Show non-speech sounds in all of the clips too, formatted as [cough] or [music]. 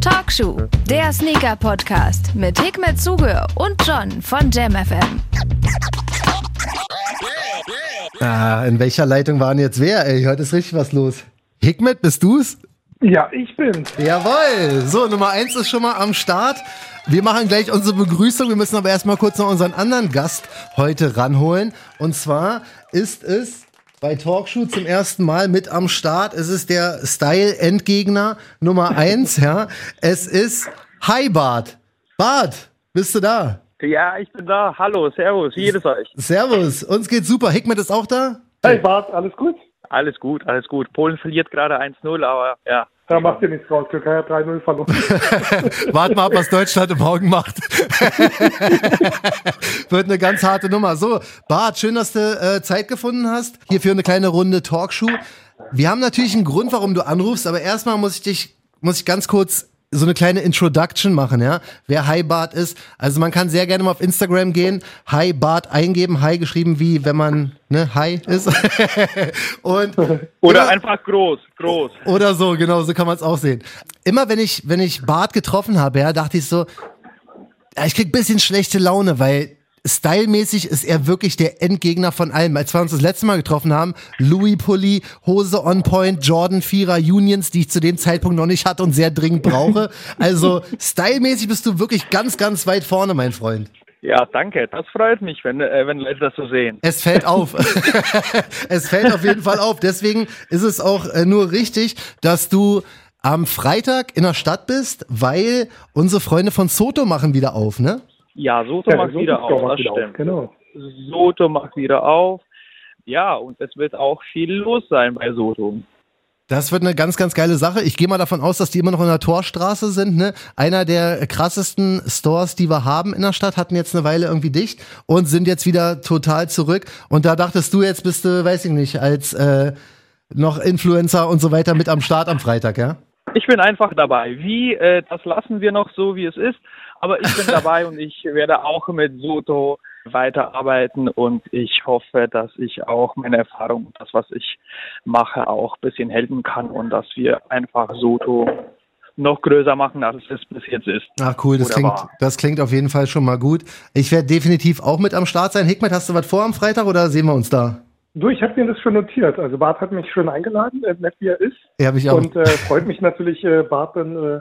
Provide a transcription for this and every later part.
Talkshow, der Sneaker-Podcast mit Hikmet Zuge und John von JamFM. Ah, in welcher Leitung waren jetzt wer? Ey, heute ist richtig was los. Hikmet, bist du's? Ja, ich bin's. Jawohl. So, Nummer eins ist schon mal am Start. Wir machen gleich unsere Begrüßung. Wir müssen aber erstmal kurz noch unseren anderen Gast heute ranholen. Und zwar ist es bei Talkshow zum ersten Mal mit am Start. Es ist der Style-Endgegner Nummer [laughs] eins, ja. Es ist Hi Bart. Bart, bist du da? Ja, ich bin da. Hallo, Servus, wie geht es euch? Servus, uns geht's super. Hikmet ist auch da? Hey Bart, alles gut? Alles gut, alles gut. Polen verliert gerade 1-0, aber ja. Da macht ihr nichts raus. Türkei hat 3-0 verloren. [laughs] Warten mal ab, was Deutschland morgen macht. [laughs] Wird eine ganz harte Nummer. So, Bart, schön, dass du äh, Zeit gefunden hast. Hier für eine kleine Runde Talkshow. Wir haben natürlich einen Grund, warum du anrufst, aber erstmal muss ich dich, muss ich ganz kurz so eine kleine Introduction machen, ja, wer Hi Bart ist. Also man kann sehr gerne mal auf Instagram gehen, Hi Bart eingeben, Hi geschrieben wie wenn man ne Hi ist. [laughs] und oder immer, einfach groß, groß. Oder so, genau, so kann man es auch sehen. Immer wenn ich wenn ich Bart getroffen habe, ja, dachte ich so, ja, ich krieg bisschen schlechte Laune, weil stylmäßig ist er wirklich der Endgegner von allem. Als wir uns das letzte Mal getroffen haben, Louis Pulli, Hose on Point, Jordan Vierer Unions, die ich zu dem Zeitpunkt noch nicht hatte und sehr dringend brauche. Also stylmäßig bist du wirklich ganz, ganz weit vorne, mein Freund. Ja, danke. Das freut mich, wenn, äh, wenn Leute das so sehen. Es fällt auf. [laughs] es fällt auf jeden Fall auf. Deswegen ist es auch äh, nur richtig, dass du am Freitag in der Stadt bist, weil unsere Freunde von Soto machen wieder auf, ne? Ja, Soto ja, macht wieder auf, das wieder stimmt. Auf, genau. Soto macht wieder auf. Ja, und es wird auch viel los sein bei Soto. Das wird eine ganz, ganz geile Sache. Ich gehe mal davon aus, dass die immer noch in der Torstraße sind. Ne? Einer der krassesten Stores, die wir haben in der Stadt, hatten jetzt eine Weile irgendwie dicht und sind jetzt wieder total zurück. Und da dachtest du, jetzt bist du, weiß ich nicht, als äh, noch Influencer und so weiter mit am Start am Freitag, ja? Ich bin einfach dabei. Wie, äh, das lassen wir noch so, wie es ist. Aber ich bin dabei und ich werde auch mit Soto weiterarbeiten und ich hoffe, dass ich auch meine Erfahrung, das, was ich mache, auch ein bisschen helfen kann und dass wir einfach Soto noch größer machen, als es bis jetzt ist. Ach cool, das klingt, das klingt auf jeden Fall schon mal gut. Ich werde definitiv auch mit am Start sein. Hickmet, hast du was vor am Freitag oder sehen wir uns da? Du, ich habe mir das schon notiert. Also Bart hat mich schon eingeladen, äh, nett wie er ist. Ja, habe ich auch. Und äh, freut mich natürlich, äh, Bart dann äh,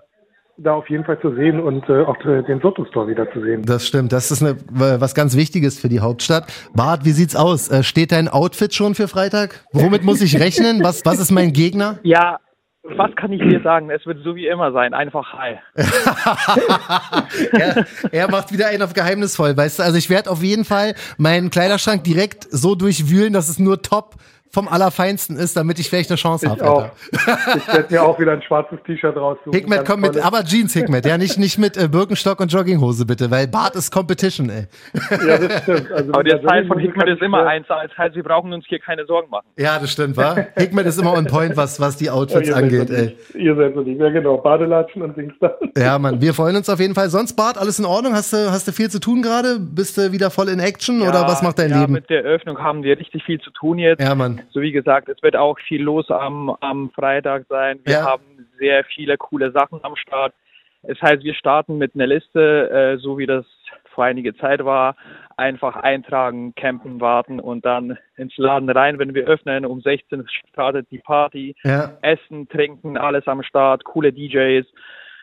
da auf jeden Fall zu sehen und äh, auch den Soto Store wieder zu sehen. Das stimmt, das ist eine, was ganz Wichtiges für die Hauptstadt. Bart, wie sieht's aus? Äh, steht dein Outfit schon für Freitag? Womit muss ich rechnen? Was, was ist mein Gegner? [laughs] Ja, was kann ich dir sagen? Es wird so wie immer sein, einfach Hi. er, [laughs] er, macht wieder einen auf geheimnisvoll, weißt du? Also ich werde auf jeden Fall meinen Kleiderschrank direkt so durchwühlen, dass es nur top vom Allerfeinsten ist, damit ich vielleicht eine Chance habe. Ich werde mir auch wieder ein schwarzes T-Shirt raussuchen. Hikmet kommt mit, aber Jeans Hikmet, ja, nicht, nicht mit äh, Birkenstock und Jogginghose bitte, weil Bart ist Competition, ey. Ja, das stimmt. Also aber der Teil von Hikmet ist immer eins, als heißt, wir brauchen uns hier keine Sorgen machen. Ja, das stimmt, wa? Hikmet ist immer on point, was, was die Outfits ja, angeht, ey. Ihr seid so lieb, ja genau, Badelatschen und Dings da. Ja, Mann, wir freuen uns auf jeden Fall. Sonst, Bart, alles in Ordnung? Hast du, hast du viel zu tun gerade? Bist du wieder voll in Action ja, oder was macht dein ja, Leben? mit der Eröffnung haben wir richtig viel zu tun jetzt. Ja, Mann. So wie gesagt, es wird auch viel los am, am Freitag sein. Wir ja. haben sehr viele coole Sachen am Start. Das heißt, wir starten mit einer Liste, äh, so wie das vor einige Zeit war. Einfach eintragen, campen, warten und dann ins Laden rein, wenn wir öffnen. Um 16 startet die Party. Ja. Essen, trinken, alles am Start, coole DJs.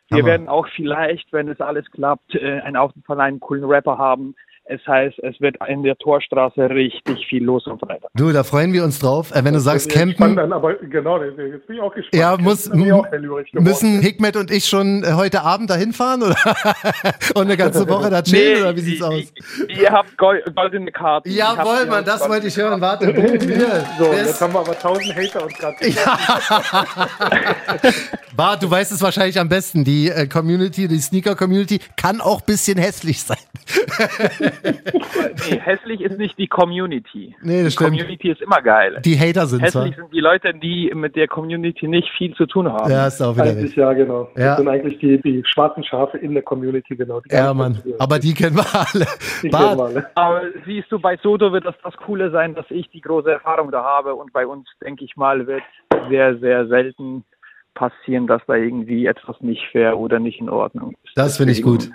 Wir Hammer. werden auch vielleicht, wenn es alles klappt, äh, einen von einem coolen Rapper haben. Es heißt, es wird in der Torstraße richtig viel los am Freitag. Du, da freuen wir uns drauf. Äh, wenn du sagst campen. Dann, aber genau, jetzt bin ich auch gespannt. Ja, muss, müssen Hikmet und ich schon äh, heute Abend dahin fahren oder [laughs] und eine ganze Woche da chillen nee, oder wie sieht's aus? Ihr habt goldene Karten. Jawohl, Mann, das wollte ich hören. Warte. So, jetzt haben wir aber tausend Hater uns gerade. Ja. [laughs] Bart, du weißt es wahrscheinlich am besten. Die äh, Community, die Sneaker-Community kann auch bisschen hässlich sein. [laughs] [laughs] nee, hässlich ist nicht die Community. Nee, das die stimmt. Community ist immer geil. Die Hater sind Hässlich zwar. sind die Leute, die mit der Community nicht viel zu tun haben. Ja, ist auch wieder eigentlich. Ja, genau. Ja. Das sind eigentlich die, die schwarzen Schafe in der Community, genau. Ja, Mann. Aber die kennen wir alle. Die kennen wir alle. Aber siehst du, bei Soto wird das das Coole sein, dass ich die große Erfahrung da habe und bei uns, denke ich mal, wird sehr, sehr selten passieren, dass da irgendwie etwas nicht fair oder nicht in Ordnung ist. Das finde ich gut.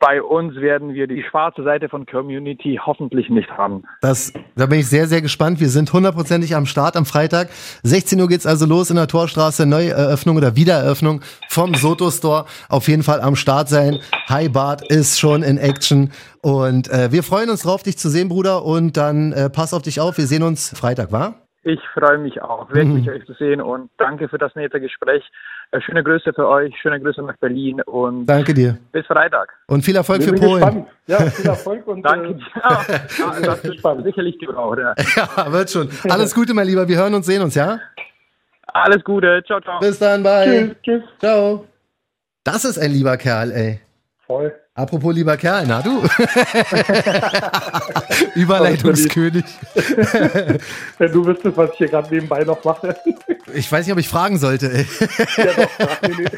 Bei uns werden wir die schwarze Seite von Community hoffentlich nicht haben. Das, da bin ich sehr, sehr gespannt. Wir sind hundertprozentig am Start am Freitag. 16 Uhr geht's also los in der Torstraße. Neueröffnung oder Wiedereröffnung vom Soto Store. Auf jeden Fall am Start sein. Hi Bart ist schon in Action. Und äh, wir freuen uns drauf, dich zu sehen, Bruder. Und dann äh, pass auf dich auf. Wir sehen uns Freitag, wa? Ich freue mich auch, wirklich mhm. euch zu sehen und danke für das nette Gespräch. Äh, schöne Grüße für euch, schöne Grüße nach Berlin und danke dir. Bis Freitag. Und viel Erfolg für Polen. Gespannt. Ja, viel Erfolg und [laughs] danke äh. [laughs] Ja, das ist sicherlich gebraucht. Ja. [laughs] ja, wird schon. Alles Gute, mein Lieber. Wir hören uns, sehen uns, ja? Alles Gute. Ciao, ciao. Bis dann, bye. Tschüss, tschüss. Ciao. Das ist ein lieber Kerl, ey. Voll. Apropos lieber Kerl, na du? [laughs] Überleitungskönig. [laughs] Wenn du wüsstest, was ich hier gerade nebenbei noch mache. ich weiß nicht, ob ich fragen sollte. ja, doch, nee, nee.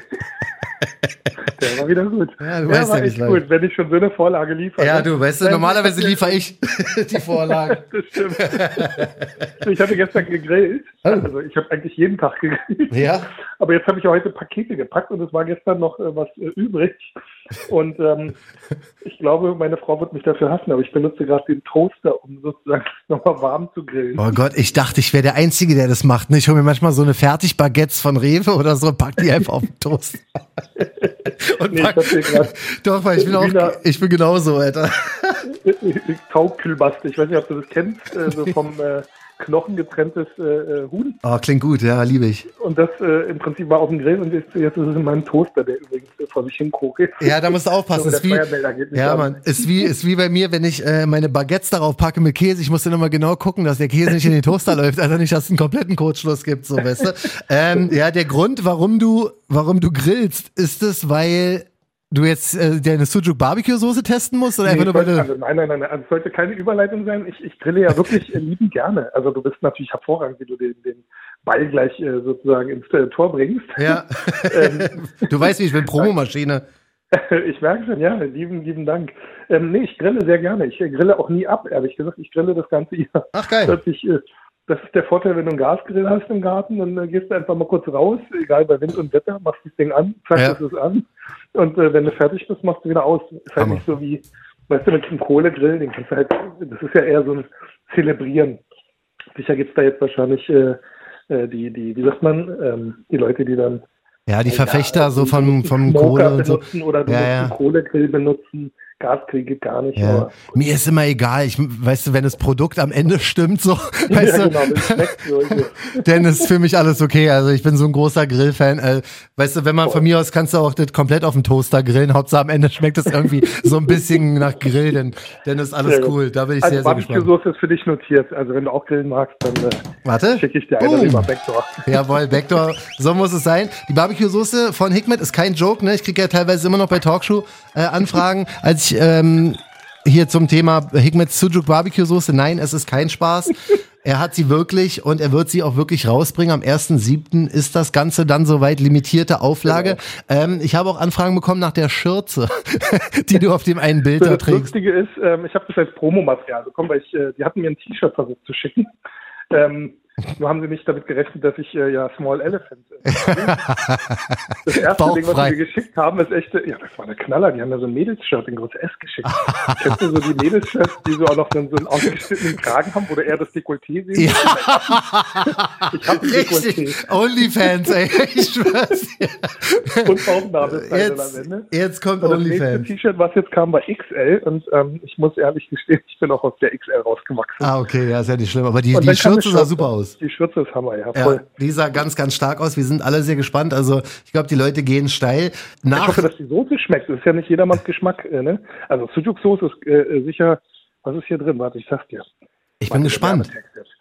Der war wieder gut. Ja, du weißt ja, echt gut, wenn ich schon so eine Vorlage liefere. Ja, ne? du weißt, du, normalerweise liefere ich [laughs] die Vorlage. das stimmt. Ich hatte gestern gegrillt. Oh. Also ich habe eigentlich jeden Tag gegrillt. Ja. Aber jetzt habe ich heute Pakete gepackt und es war gestern noch äh, was äh, übrig. Und ähm, ich glaube, meine Frau wird mich dafür hassen, aber ich benutze gerade den Toaster, um sozusagen [laughs] nochmal warm zu grillen. Oh Gott, ich dachte, ich wäre der Einzige, der das macht. Ich hole mir manchmal so eine Fertigbaguettes von Rewe oder so, pack die einfach auf den Toast. [laughs] Und nee, pack, doch, weil ich bin auch, ich bin genauso, Alter. [laughs] Taugkühlbaste, ich weiß nicht, ob du das kennst, äh, so vom äh, knochengetrenntes äh, äh, Huhn. Oh, klingt gut, ja, liebe ich. Und das äh, im Prinzip war auf dem Grill und jetzt, jetzt ist es in meinem Toaster, der übrigens vor sich hinkokelt. Ja, da musst du aufpassen. So, ist wie, ja. Mann, ist wie, ist wie bei mir, wenn ich äh, meine Baguettes darauf packe mit Käse. Ich muss dann immer genau gucken, dass der Käse nicht in den Toaster [laughs] läuft, also nicht, dass es einen kompletten Kurzschluss gibt, so, weißt du. Ähm, ja, der Grund, warum du, warum du grillst, ist es, weil du jetzt äh, deine Sujuk Barbecue Soße testen musst oder nee, einfach nur sollte, also Nein, nein, nein, also es sollte keine Überleitung sein. Ich, ich grille ja wirklich äh, lieben gerne. Also du bist natürlich hervorragend, wie du den, den Ball gleich äh, sozusagen ins äh, Tor bringst. Ja. [laughs] ähm, [laughs] du weißt, wie ich bin Promomaschine. [laughs] ich merke schon, ja, lieben, lieben Dank. Ähm, nee, ich grille sehr gerne. Ich äh, grille auch nie ab, ehrlich gesagt. Ich grille das ganze Jahr. Ach geil. Das, ich, äh, das ist der Vorteil, wenn du einen Gasgrill hast im Garten, dann äh, gehst du einfach mal kurz raus, egal bei Wind und Wetter, machst das Ding an, zack, ja. es an. Und äh, wenn du fertig bist, machst du wieder aus. Ist halt Hammer. nicht so wie, weißt du, mit einem Kohlegrill, den kannst du halt, das ist ja eher so ein Zelebrieren. Sicher gibt's da jetzt wahrscheinlich äh, äh, die, die, wie sagt man, ähm, die Leute, die dann ja, die Verfechter ja, so von, vom Kohle und so. Oder du ja, ja. Kohlegrill benutzen. Gas kriege gar nicht. Ja. Mir ist immer egal. Ich, weißt du, wenn das Produkt am Ende stimmt, so, [laughs] weißt ja, genau, du, dann ist für mich alles okay. Also ich bin so ein großer Grillfan. Äh, weißt du, wenn man Voll. von mir aus kannst du auch das komplett auf dem Toaster grillen. Hauptsache am Ende schmeckt es irgendwie so ein bisschen nach Grill, denn dann ist alles cool. Da bin ich also sehr, sehr gespannt. Soße ist für dich notiert. Also wenn du auch grillen magst, dann äh, schicke ich dir eine über Backdoor. Jawohl, Backdoor. So muss es sein. Die Barbecue-Soße von Hikmet ist kein Joke. Ne? Ich kriege ja teilweise immer noch bei Talkshow äh, Anfragen. Als ich ähm, hier zum Thema Hikmet Sujuk Barbecue Soße. Nein, es ist kein Spaß. [laughs] Er hat sie wirklich und er wird sie auch wirklich rausbringen. Am 1.7. ist das Ganze dann soweit limitierte Auflage. Genau. Ähm, ich habe auch Anfragen bekommen nach der Schürze, [laughs] die du auf dem einen Bild da trägst. Das Lustige ist, ähm, ich habe das als Promomaterial bekommen, weil ich, äh, die hatten mir ein T-Shirt versucht zu schicken. Ähm, [laughs] nur haben sie nicht damit gerechnet, dass ich äh, ja Small Elephant bin. [laughs] Das erste Bauchfrei. Ding, was sie mir geschickt haben, ist echt, ja, das war eine Knaller. Die haben mir so ein Mädels-Shirt in Größe S geschickt. [laughs] Kennst du so die Mädels-Shirts, die so auch noch so einen ausgeschnittenen Kragen haben, wo du eher das Dekolleté siehst? Ja. Ich hab ein Dekolleté. Onlyfans, ey, ich schwör's. Und Bauchnabelsteine am Ende. Jetzt kommt und Onlyfans. Das T-Shirt, was jetzt kam, war XL und ähm, ich muss ehrlich gestehen, ich bin auch aus der XL rausgewachsen. Ah, okay, ja, ist ja nicht schlimm. Aber die, die Schürze sah super aus aus. Die Schürze ist Hammer, ja, voll. Ja, die sah ganz, ganz stark aus. Wir sind alle sehr gespannt. Also ich glaube, die Leute gehen steil. Nach ich hoffe, dass die Soße schmeckt. Das ist ja nicht jedermanns Geschmack. Äh, ne? Also Sujuk-Soße ist äh, sicher, was ist hier drin? Warte, ich sag's dir. Ich bin gespannt.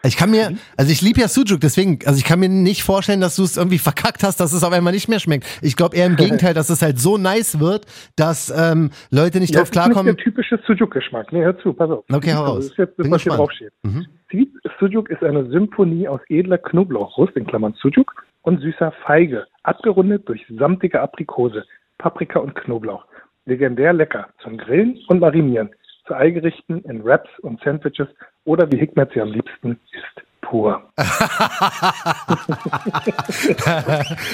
Ich kann mir, also ich liebe ja Sujuk, deswegen, also ich kann mir nicht vorstellen, dass du es irgendwie verkackt hast, dass es auf einmal nicht mehr schmeckt. Ich glaube eher im [laughs] Gegenteil, dass es halt so nice wird, dass ähm, Leute nicht ja, drauf klarkommen. Das ist nicht der typische Sujuk-Geschmack. Nee, hör zu, pass auf. Okay, hau raus. Das ist jetzt das, was hier draufsteht. Mhm. Sujuk ist eine Symphonie aus edler Knoblauchrust, in Klammern Sujuk, und süßer Feige, abgerundet durch samtige Aprikose, Paprika und Knoblauch. Legendär lecker zum Grillen und Marinieren zu Eigerichten in Wraps und Sandwiches oder wie Hikmet sie am liebsten pur. [laughs]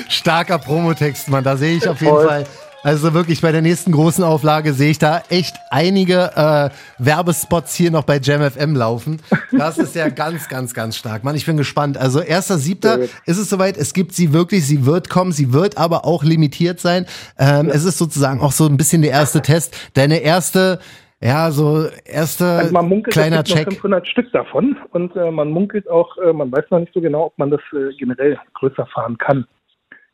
Starker Promotext, Mann. Da sehe ich auf jeden Voll. Fall also wirklich bei der nächsten großen Auflage sehe ich da echt einige äh, Werbespots hier noch bei JamFM laufen. Das ist ja ganz, ganz, ganz stark. Mann, ich bin gespannt. Also erster Siebter ist es soweit. Es gibt sie wirklich. Sie wird kommen. Sie wird aber auch limitiert sein. Ähm, ja. Es ist sozusagen auch so ein bisschen der erste Test. Deine erste ja, so erste also man munkelt, kleiner es gibt Check. Noch 500 Stück davon und äh, man munkelt auch, äh, man weiß noch nicht so genau, ob man das äh, generell größer fahren kann.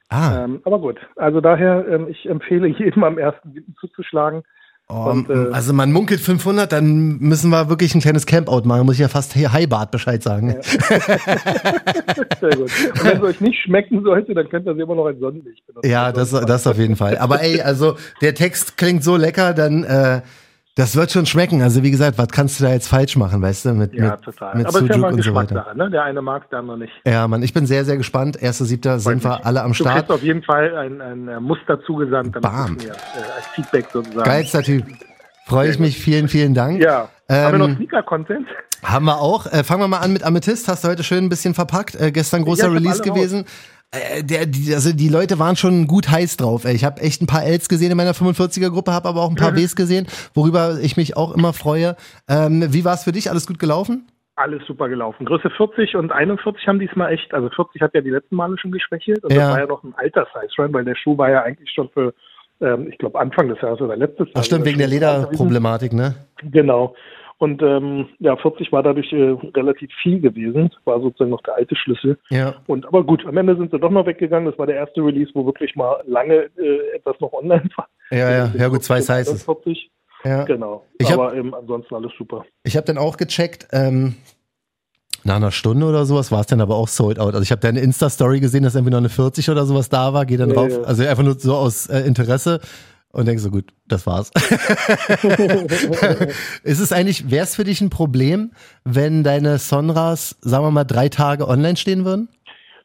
Ah. Ähm, aber gut, also daher, ähm, ich empfehle jedem am ersten zuzuschlagen. Oh, und, äh, also man munkelt 500, dann müssen wir wirklich ein kleines Campout machen. Muss ich ja fast Highbad Bescheid sagen. Ja. [laughs] Sehr gut. Und wenn es euch nicht schmecken sollte, dann könnt ihr sie immer noch ein Sonnenlicht benutzen. Ja, das, das auf jeden Fall. Aber ey, also der Text klingt so lecker, dann äh, das wird schon schmecken. Also wie gesagt, was kannst du da jetzt falsch machen, weißt du? Mit, ja, mit, total. Mit Aber es ist ja mal Geschmackssache, so ne? Der eine mag, der andere nicht. Ja, Mann, ich bin sehr, sehr gespannt. Erster, siebter sind wir alle am Start. Du kriegst auf jeden Fall ein, ein Muster zugesandt, damit Bam. mir äh, als Feedback sozusagen. Geilster Typ. Freue ich mich. Vielen, vielen Dank. Ja. Ähm, haben wir noch Sneaker-Content? Haben wir auch. Äh, fangen wir mal an mit Amethyst. Hast du heute schön ein bisschen verpackt. Äh, gestern großer Release gewesen. Raus. Äh, der, die, also die Leute waren schon gut heiß drauf. Ey. Ich habe echt ein paar Ls gesehen in meiner 45er Gruppe, habe aber auch ein paar mhm. Ws gesehen, worüber ich mich auch immer freue. Ähm, wie war es für dich? Alles gut gelaufen? Alles super gelaufen. Größe 40 und 41 haben diesmal echt, also 40 hat ja die letzten Male schon geschwächelt und ja. das war ja noch ein alter Size Run, weil der Schuh war ja eigentlich schon für, ähm, ich glaube Anfang des Jahres oder letztes Jahr. Ach stimmt, wegen der Lederproblematik, ne? Genau. Und ähm, ja, 40 war dadurch äh, relativ viel gewesen. War sozusagen noch der alte Schlüssel. Ja. Und aber gut, am Ende sind sie doch noch weggegangen. Das war der erste Release, wo wirklich mal lange äh, etwas noch online war. Ja, ja, ja gut, zwei Sizes. 40. Ja. Genau. Ich aber hab, ähm, ansonsten alles super. Ich habe dann auch gecheckt, ähm, nach einer Stunde oder sowas war es dann aber auch sold out. Also ich habe deine Insta-Story gesehen, dass irgendwie noch eine 40 oder sowas da war, geh dann drauf. Ja. Also einfach nur so aus äh, Interesse und denkst so, gut, das war's. [laughs] ist es eigentlich, wäre es für dich ein Problem, wenn deine Sonras, sagen wir mal, drei Tage online stehen würden?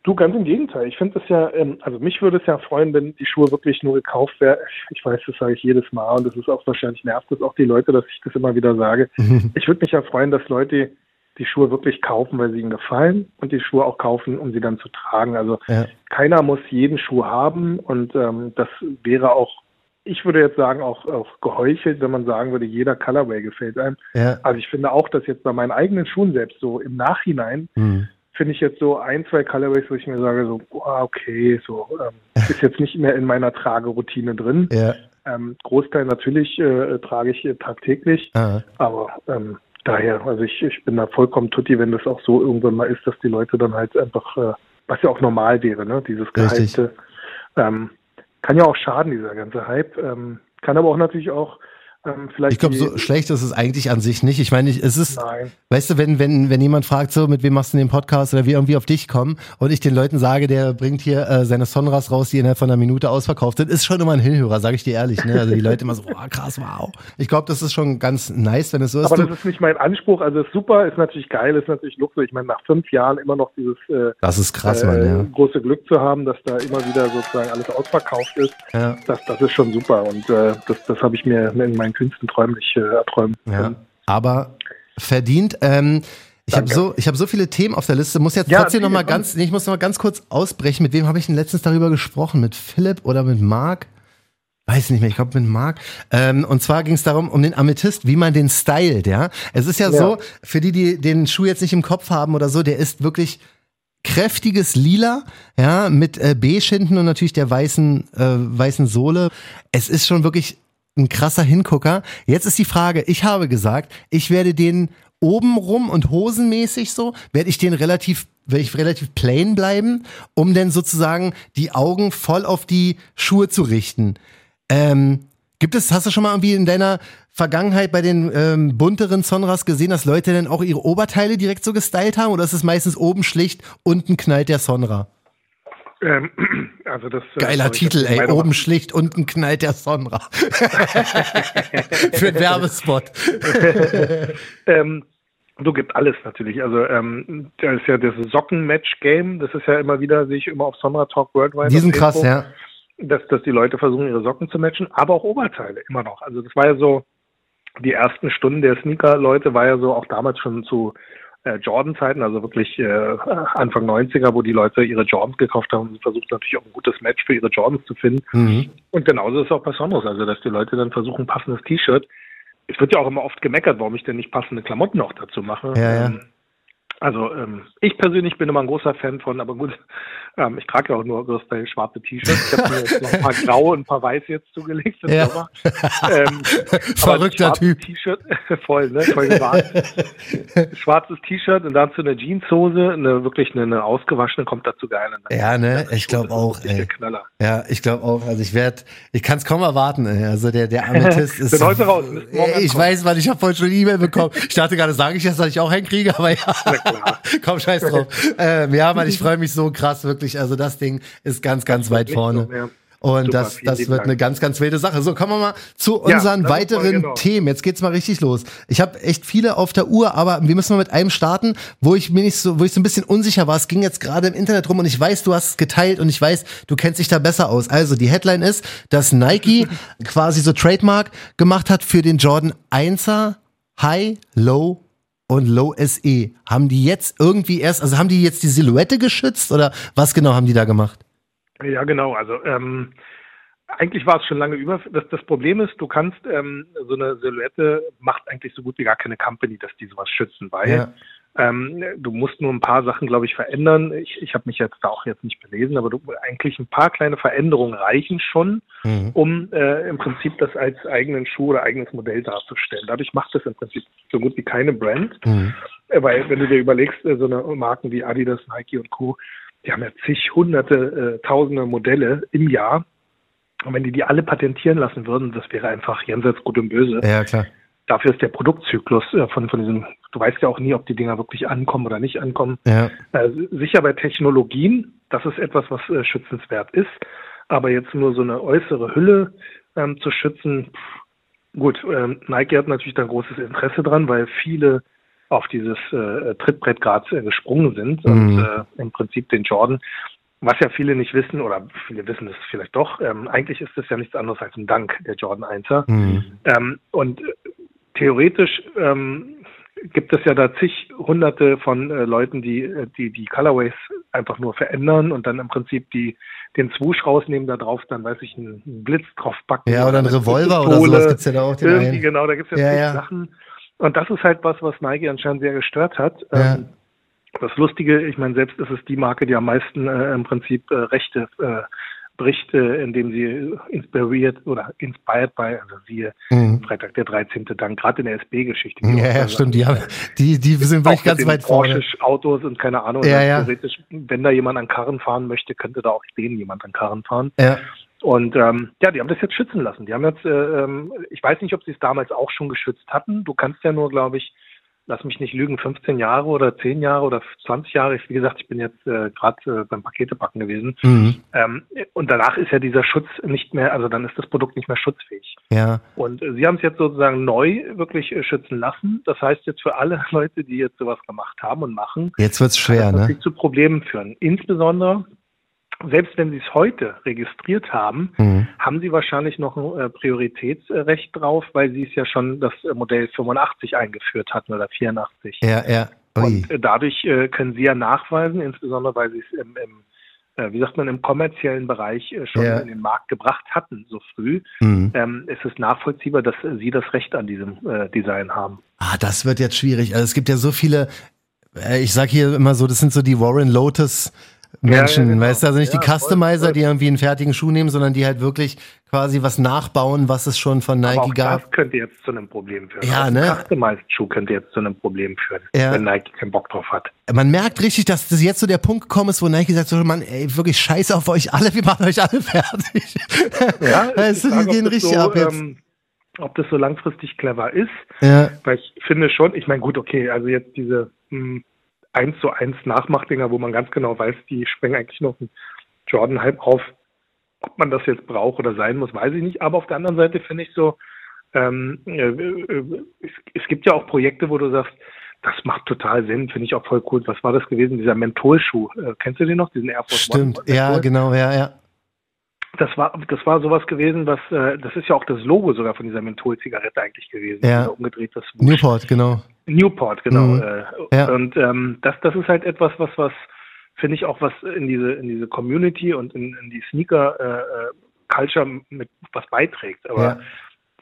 Du, ganz im Gegenteil. Ich finde es ja, ähm, also mich würde es ja freuen, wenn die Schuhe wirklich nur gekauft wären. Ich weiß, das sage ich jedes Mal und das ist auch wahrscheinlich nervt das auch die Leute, dass ich das immer wieder sage. [laughs] Ich würde mich ja freuen, dass Leute die Schuhe wirklich kaufen, weil sie ihnen gefallen und die Schuhe auch kaufen, um sie dann zu tragen. Also ja. keiner muss jeden Schuh haben und ähm, das wäre auch ich würde jetzt sagen, auch, auch geheuchelt, wenn man sagen würde, jeder Colorway gefällt einem. Ja. Also ich finde auch, dass jetzt bei meinen eigenen Schuhen selbst so im Nachhinein mhm. finde ich jetzt so ein, zwei Colorways, wo ich mir sage, so, okay, so ähm, [laughs] ist jetzt nicht mehr in meiner Trageroutine drin. Ja. Ähm, Großteil natürlich äh, trage ich äh, tagtäglich, Aha. aber ähm, daher, also ich, ich bin da vollkommen tutti, wenn das auch so irgendwann mal ist, dass die Leute dann halt einfach, äh, was ja auch normal wäre, ne, dieses Gehypte, ähm, kann ja auch schaden, dieser ganze Hype. Ähm, kann aber auch natürlich auch ähm, ich glaube, so schlecht ist es eigentlich an sich nicht. Ich meine, es ist, Nein. weißt du, wenn, wenn, wenn jemand fragt, so, mit wem machst du den Podcast oder wie irgendwie auf dich kommen und ich den Leuten sage, der bringt hier äh, seine Sonras raus, die innerhalb von einer Minute ausverkauft sind, ist schon immer ein Hinhörer, sage ich dir ehrlich. Ne? Also die Leute immer so, oh, krass, wow. Ich glaube, das ist schon ganz nice, wenn es so ist. Aber das ist nicht mein Anspruch. Also ist super, ist natürlich geil, ist natürlich Luxus. Ich meine, nach fünf Jahren immer noch dieses äh, das ist krass, äh, Mann, ja. große Glück zu haben, dass da immer wieder sozusagen alles ausverkauft ist. Ja. Das, das ist schon super. Und äh, das, das habe ich mir in meinen Künsten träumlich äh, erträumen ja, Aber verdient. Ähm, ich habe so, ich habe so viele Themen auf der Liste. Muss jetzt ja, trotzdem noch mal ganz, nee, ich muss noch mal ganz kurz ausbrechen. Mit wem habe ich denn letztens darüber gesprochen? Mit Philipp oder mit Marc? Weiß nicht mehr, ich glaube mit Marc. Ähm, und zwar ging es darum, um den Amethyst, wie man den stylt, ja. Es ist ja, ja, so, für die, die den Schuh jetzt nicht im Kopf haben oder so, der ist wirklich kräftiges Lila, ja, mit äh, beige hinten und natürlich der weißen, äh, weißen Sohle. Es ist schon wirklich ein krasser Hingucker. Jetzt ist die Frage, ich habe gesagt, ich werde den obenrum und hosenmäßig so, werde ich den relativ, werde ich relativ plain bleiben, um dann sozusagen die Augen voll auf die Schuhe zu richten. Ähm, gibt es, hast du schon mal irgendwie in deiner Vergangenheit bei den ähm, bunteren Sonras gesehen, dass Leute dann auch ihre Oberteile direkt so gestylt haben oder ist es meistens oben schlicht, unten knallt der Sonra? Ähm, [clears throat] also das, äh, Geiler Titel, ey. Oben [laughs] schlicht, unten knallt der Sonra. [laughs] Für einen Werbespot. [laughs] ähm, du gibt alles natürlich. Also ähm, da ist ja das Socken-Match-Game, das ist ja immer wieder, sehe ich immer auf Sonra Talk Worldwide. Die sind krass, ja. Dass, dass die Leute versuchen, ihre Socken zu matchen, aber auch Oberteile immer noch. Also das war ja so, die ersten Stunden der Sneaker-Leute war ja so auch damals schon zu äh, Jordan-Zeiten, also wirklich äh, Anfang 90er, wo die Leute ihre Jordans gekauft haben und versucht natürlich auch ein gutes Match für ihre Jordans zu finden. Mhm. Und genauso ist es auch bei Sonos, also dass die Leute dann versuchen, passendes T-Shirt. Es wird ja auch immer oft gemeckert, warum ich denn nicht passende Klamotten auch dazu mache. Ja, ja. Ähm, also ähm, ich persönlich bin immer ein großer Fan von, aber gut, [laughs] ähm, ich trage ja auch nur größtenteils schwarze T-Shirts. Ich habe mir jetzt noch ein paar graue und ein paar weiße jetzt zugelegt. Ja. Ähm, [laughs] Verrückter Typ. T-Shirt, [laughs] voll, ne? Voll gewarnt. Schwarzes T-Shirt und dazu eine Jeanshose, eine wirklich eine, eine ausgewaschene, kommt dazu geil. Ja, ne? Ich glaube auch. Ey. Ja, ich glaube auch. Also ich werde, ich kann es kaum erwarten. Ey. Also der der Amethyst ist. Bin heute raus. Ich weiß, weil ich habe vorhin schon eine E-Mail bekommen. Ich dachte gerade, sage ich jetzt, dass ich auch hinkriege, aber ja. [laughs] Komm, scheiß drauf. ähm, ja, Mann, ich freue mich so krass, wirklich. Also das Ding ist ganz, ganz weit vorne. So, ja. Und Super, das, das wird Dank. eine ganz, ganz wilde Sache. So, kommen wir mal zu unseren ja, weiteren genau. Themen. Jetzt geht's mal richtig los. Ich habe echt viele auf der Uhr, aber wir müssen mal mit einem starten, wo ich mir nicht so, wo ich so ein bisschen unsicher war. Es ging jetzt gerade im Internet rum und ich weiß, du hast es geteilt und ich weiß, du kennst dich da besser aus. Also, die Headline ist, dass Nike [laughs] quasi so Trademark gemacht hat für den Jordan 1er High, Low und Low SE. Haben die jetzt irgendwie erst, also haben die jetzt die Silhouette geschützt oder was genau haben die da gemacht? Ja, genau. Also ähm, eigentlich war es schon lange über. Das, das Problem ist, du kannst ähm, so eine Silhouette macht eigentlich so gut wie gar keine Company, dass die sowas schützen, weil ja. Ähm, du musst nur ein paar Sachen, glaube ich, verändern. Ich, ich habe mich jetzt da auch jetzt nicht belesen, aber du, eigentlich ein paar kleine Veränderungen reichen schon, mhm. um äh, im Prinzip das als eigenen Schuh oder eigenes Modell darzustellen. Dadurch macht es im Prinzip so gut wie keine Brand, mhm. äh, weil wenn du dir überlegst, äh, so eine Marken wie Adidas, Nike und Co., die haben ja zig, hunderte, äh, tausende Modelle im Jahr. Und wenn die die alle patentieren lassen würden, das wäre einfach jenseits gut und böse. Ja, klar dafür ist der Produktzyklus äh, von, von diesem, du weißt ja auch nie, ob die Dinger wirklich ankommen oder nicht ankommen. Ja. Äh, sicher bei Technologien, das ist etwas, was äh, schützenswert ist, aber jetzt nur so eine äußere Hülle ähm, zu schützen, pff, gut, ähm, Nike hat natürlich da großes Interesse dran, weil viele auf dieses äh, Trittbrett gerade äh, gesprungen sind mhm. und äh, im Prinzip den Jordan was ja viele nicht wissen, oder viele wissen es vielleicht doch, ähm, eigentlich ist es ja nichts anderes als ein Dank, der Jordan 1er. Mhm. Ähm, und theoretisch ähm, gibt es ja da zig hunderte von äh, Leuten, die, äh, die die Colorways einfach nur verändern und dann im Prinzip die den Swoosh rausnehmen, da drauf dann, weiß ich, einen, Blitz drauf packen. Ja, oder ein Revolver oder sowas gibt's ja da auch. Den irgendwie, einen. genau, da gibt's ja, ja, ja. Sachen. Und das ist halt was, was Nike anscheinend sehr gestört hat. Ja. Ähm, das Lustige, ich meine, selbst ist es die Marke, die am meisten äh, im Prinzip äh, Rechte äh, Berichte, in dem sie inspiriert oder inspired by, also siehe mhm. Freitag der 13. dann gerade in der SB-Geschichte. Ja, ja stimmt, die, haben, die, die sind wirklich ganz weit vorne. Autos und keine Ahnung. Ja, ja. Theoretisch, wenn da jemand an Karren fahren möchte, könnte da auch denen jemand an Karren fahren. Ja. Und ähm, ja, die haben das jetzt schützen lassen. Die haben jetzt, äh, ähm, ich weiß nicht, ob sie es damals auch schon geschützt hatten. Du kannst ja nur, glaube ich, lass mich nicht lügen, 15 Jahre oder 10 Jahre oder 20 Jahre. Ich, wie gesagt, ich bin jetzt äh, gerade äh, beim Paketebacken gewesen. Mhm. Ähm, und danach ist ja dieser Schutz nicht mehr, also dann ist das Produkt nicht mehr schutzfähig. Ja. Und äh, sie haben es jetzt sozusagen neu wirklich äh, schützen lassen. Das heißt jetzt für alle [laughs] Leute, die jetzt sowas gemacht haben und machen, jetzt wird's schwer, kann das ne? zu Problemen führen. Insbesondere selbst wenn Sie es heute registriert haben, mhm. haben Sie wahrscheinlich noch ein äh, Prioritätsrecht drauf, weil Sie es ja schon das äh, Modell 85 eingeführt hatten oder 84. Ja, ja. Ui. Und äh, dadurch können Sie ja nachweisen, insbesondere weil Sie es im, im wie sagt man, im kommerziellen Bereich schon ja. in den Markt gebracht hatten, so früh, mhm. ähm, ist es nachvollziehbar, dass Sie das Recht an diesem Design haben. Ah, das wird jetzt schwierig. Also es gibt ja so viele, ich sage hier immer so, das sind so die Warren Lotus Menschen, ja, genau. weißt du, also nicht ja, die Customizer, voll. die irgendwie einen fertigen Schuh nehmen, sondern die halt wirklich quasi was nachbauen, was es schon von Nike Aber auch gab. Das könnte jetzt zu einem Problem führen. Ja, also ne? Customized Schuh könnte jetzt zu einem Problem führen, ja. wenn Nike keinen Bock drauf hat. Man merkt richtig, dass das jetzt so der Punkt gekommen ist, wo Nike sagt, so, man, ey, wirklich scheiße auf euch alle, wir machen euch alle fertig. Ja, [laughs] weißt du, die gehen richtig so, ab jetzt. Ähm, ob das so langfristig clever ist, ja. weil ich finde schon, ich meine, gut, okay, also jetzt diese mh, hm, eins zu eins Nachmachdinger, wo man ganz genau weiß, die sprengen eigentlich noch einen Jordan-Hype auf. Ob man das jetzt braucht oder sein muss, weiß ich nicht. Aber auf der anderen Seite finde ich so, ähm, äh, äh, es, es, gibt ja auch Projekte, wo du sagst, das macht total Sinn, finde ich auch voll cool. Was war das gewesen? Dieser Mentholschuh. Äh, kennst du den noch? Diesen Air Force Stimmt, One? ja, genau, ja, ja. Das war, das war sowas gewesen, was, äh, das ist ja auch das Logo sogar von dieser Menthol-Zigarette eigentlich gewesen. Ja. Umgedrehtes Newport, genau. Newport, genau. Mhm. Äh, ja. Und ähm, das, das ist halt etwas, was, was finde ich auch was in diese, in diese Community und in, in die Sneaker äh, äh Culture mit was beiträgt. Aber ja.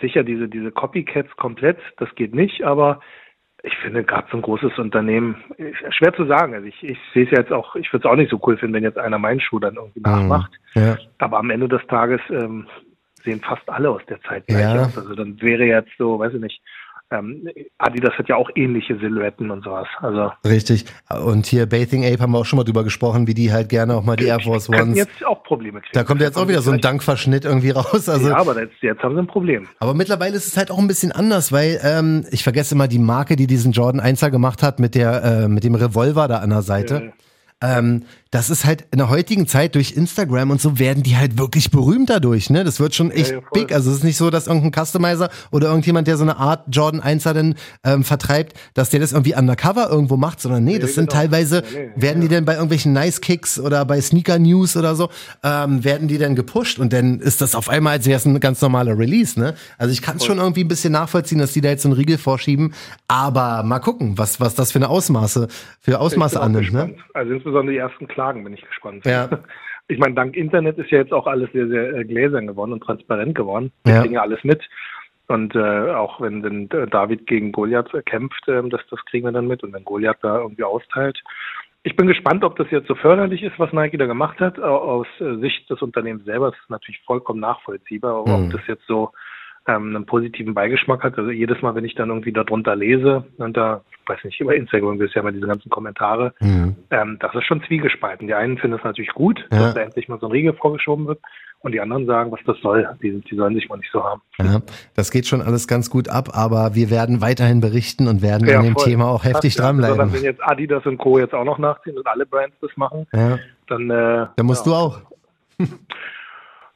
sicher diese, diese Copycats komplett, das geht nicht, aber ich finde, gerade so ein großes Unternehmen, schwer zu sagen. Also ich, ich sehe es jetzt auch, ich würde es auch nicht so cool finden, wenn jetzt einer meinen Schuh dann irgendwie mhm. nachmacht. Ja. Aber am Ende des Tages ähm, sehen fast alle aus der Zeit gleich ja. aus. Also dann wäre jetzt so, weiß ich nicht, ähm, Adidas hat ja auch ähnliche Silhouetten und sowas. Also Richtig. Und hier Bathing Ape haben wir auch schon mal drüber gesprochen, wie die halt gerne auch mal die Air Force Ones. jetzt auch Probleme kriegen. Da kommt jetzt auch wieder so ein Dankverschnitt irgendwie raus. Also, ja, aber jetzt, jetzt haben sie ein Problem. Aber mittlerweile ist es halt auch ein bisschen anders, weil ähm, ich vergesse immer die Marke, die diesen Jordan 1er gemacht hat mit der äh, mit dem Revolver da an der Seite. Ja. Ähm, das ist halt in der heutigen Zeit durch Instagram und so werden die halt wirklich berühmt dadurch, ne? Das wird schon echt ja, ja, big. Also es ist nicht so, dass irgendein Customizer oder irgendjemand, der so eine Art Jordan 1er dann ähm, vertreibt, dass der das irgendwie undercover irgendwo macht, sondern nee, das ja, sind genau. teilweise, nee, werden die denn bei irgendwelchen Nice Kicks oder bei Sneaker News oder so, ähm, werden die dann gepusht und dann ist das auf einmal, als wäre es ein ganz normaler Release, ne? Also ich kann es schon irgendwie ein bisschen nachvollziehen, dass die da jetzt so einen Riegel vorschieben, aber mal gucken, was, was das für eine Ausmaße, für Ausmaße annimmt, ne? Also insbesondere die ersten Klagen bin ich gespannt. Ja. [laughs] Ich meine, dank Internet ist ja jetzt auch alles sehr, sehr äh, gläsern geworden und transparent geworden. Wir ja. kriegen ja alles mit. Und äh, auch wenn, wenn David gegen Goliath kämpft, äh, das, das kriegen wir dann mit. Und wenn Goliath da irgendwie austeilt. Ich bin gespannt, ob das jetzt so förderlich ist, was Nike da gemacht hat. Aus äh, Sicht des Unternehmens selber ist es natürlich vollkommen nachvollziehbar. Aber mhm. ob das jetzt so ähm, einen positiven Beigeschmack hat. Also jedes Mal, wenn ich dann irgendwie darunter lese und da, weiß nicht, über Instagram gibt es ja immer diese ganzen Kommentare, mhm. ähm, das ist schon zwiegespalten. Die einen finden es natürlich gut, ja. dass da endlich mal so ein Riegel vorgeschoben wird. Und die anderen sagen, was das soll. Die, die sollen sich mal nicht so haben. Ja, das geht schon alles ganz gut ab, aber wir werden weiterhin berichten und werden ja, an dem voll. Thema auch heftig ja, dranbleiben. Also wenn jetzt Adidas und Co. jetzt auch noch nachziehen und alle Brands das machen, ja. dann. Äh, dann musst du auch. [laughs]